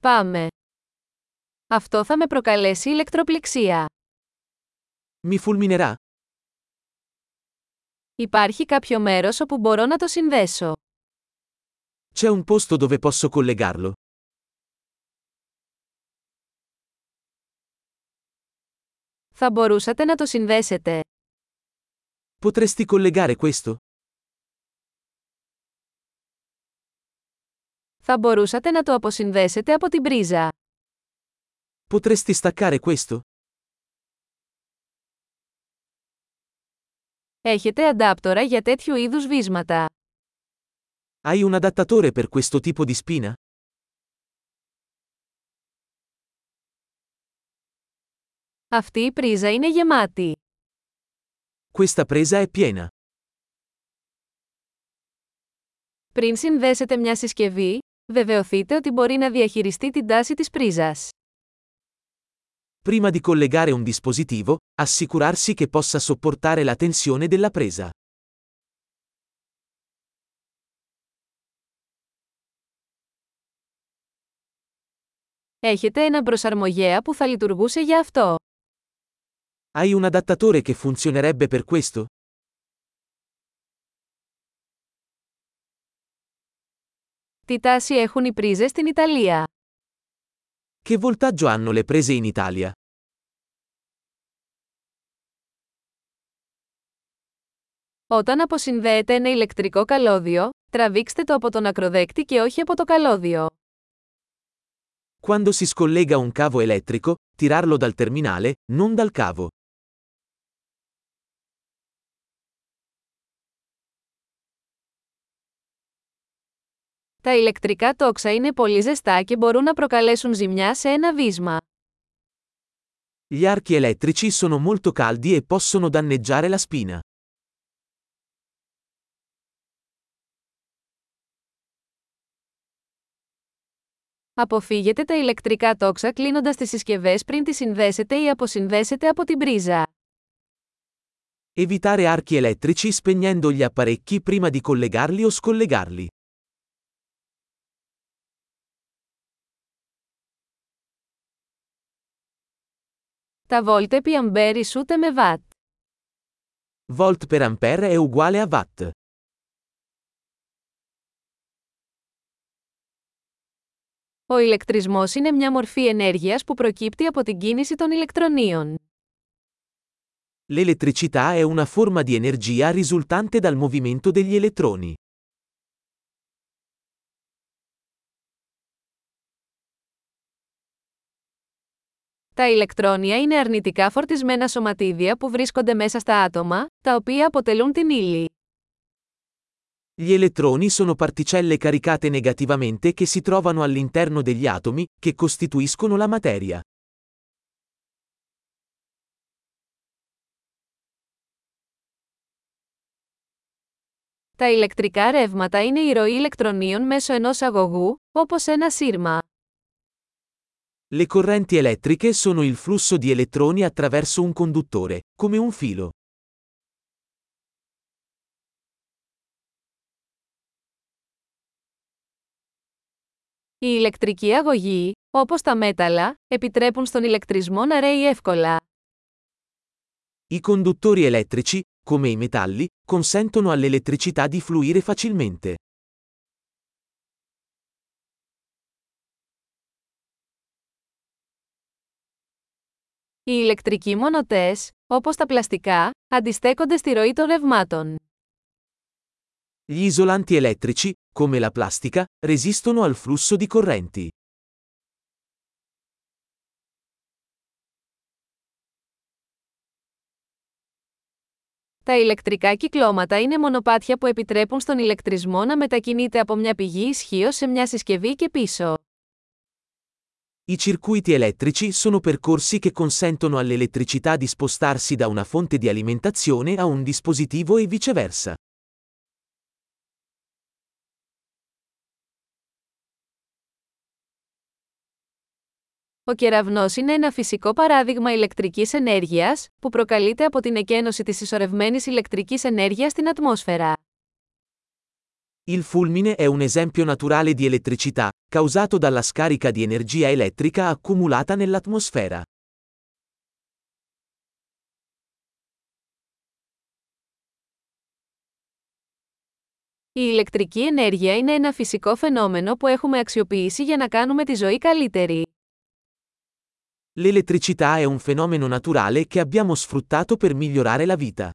Πάμε. Αυτό θα με προκαλέσει ηλεκτροπληξία. Mi fulminerà? Υπάρχει κάποιο μέρος όπου μπορώ να το συνδέσω. C'è un posto dove posso collegarlo? Θα μπορούσατε να το συνδέσετε. Potresti collegare questo? Θα μπορούσατε να το αποσυνδέσετε από την πρίζα. Potresti staccare questo? Έχετε αντάπτορα για τέτοιου είδους βίσματα. Hai un adattatore per questo tipo di spina? Αυτή η πρίζα είναι γεμάτη. Questa presa è piena. Πριν συνδέσετε μια συσκευή, βεβαιωθείτε ότι μπορεί να διαχειριστεί την τάση της πρίζας. Prima di collegare un dispositivo, assicurarsi che possa sopportare la tensione della presa. Έχετε έναν προσαρμογέα που θα λειτουργούσε για αυτό. Hai un adattatore che funzionerebbe per questo? Τι τάση έχουν οι πρίζες στην Ιταλία. Che voltaggio hanno le prese in Italia? Όταν αποσυνδέετε ένα ηλεκτρικό καλώδιο, τραβήξτε το από τον ακροδέκτη και όχι από το καλώδιο. Quando si scollega un cavo elettrico, tirarlo dal terminale, non dal cavo. Τα ηλεκτρικά τόξα είναι πολύ ζεστά και μπορούν να προκαλέσουν ζημιά σε ένα βίσμα. Gli archi elettrici sono molto caldi e possono danneggiare la spina. Αποφύγετε τα ηλεκτρικά τόξα κλείνοντας τις συσκευές πριν τις συνδέσετε ή αποσυνδέσετε από την πρίζα. Evitare archi elettrici spegnendo gli apparecchi prima di collegarli o scollegarli. Τα βόλτ επί αμπέρ ισούται με βατ. Volt per ampere è uguale a watt. Ο ηλεκτρισμός είναι μια μορφή ενέργειας που προκύπτει από την κίνηση των ηλεκτρονίων. L'elettricità è una forma di energia risultante dal movimento degli elettroni. Τα ηλεκτρόνια είναι αρνητικά φορτισμένα σωματίδια που βρίσκονται μέσα στα άτομα, τα οποία αποτελούν την ύλη. Gli elettroni sono particelle caricate negativamente che si trovano all'interno degli atomi, che costituiscono la materia. Τα ηλεκτρικά ρεύματα είναι η ροή ηλεκτρονίων μέσω ενός αγωγού, όπως ένα σύρμα. Le correnti elettriche sono il flusso di elettroni attraverso un conduttore, come un filo. Οι ηλεκτρικοί αγωγοί, όπως τα μέταλλα, επιτρέπουν στον ηλεκτρισμό να ρέει εύκολα. I conduttori elettrici, come i metalli, consentono all'elettricità di fluire facilmente. Οι ηλεκτρικοί μονοτές, όπως τα πλαστικά, αντιστέκονται στη ροή των ρευμάτων. Gli isolanti elettrici, come la plastica, resistono al flusso di correnti. Τα ηλεκτρικά κυκλώματα είναι μονοπάτια που επιτρέπουν στον ηλεκτρισμό να μετακινείται από μια πηγή ισχύω σε μια συσκευή και πίσω. I circuiti elettrici sono percorsi che consentono all'elettricità di spostarsi da una fonte di alimentazione a un dispositivo e viceversa. Ο κεραυνός είναι ένα φυσικό παράδειγμα ηλεκτρικής ενέργειας, που προκαλείται από την εκένωση της ισορρευμένης ηλεκτρικής ενέργειας στην ατμόσφαιρα. Il fulmine è un esempio naturale di elettricità, causato dalla scarica di energia elettrica accumulata nell'atmosfera. Η ηλεκτρική ενέργεια είναι ένα φυσικό φαινόμενο που έχουμε αξιοποιήσει για να κάνουμε τη ζωή καλύτερη. L'elettricità è un fenomeno naturale che abbiamo sfruttato per migliorare la vita.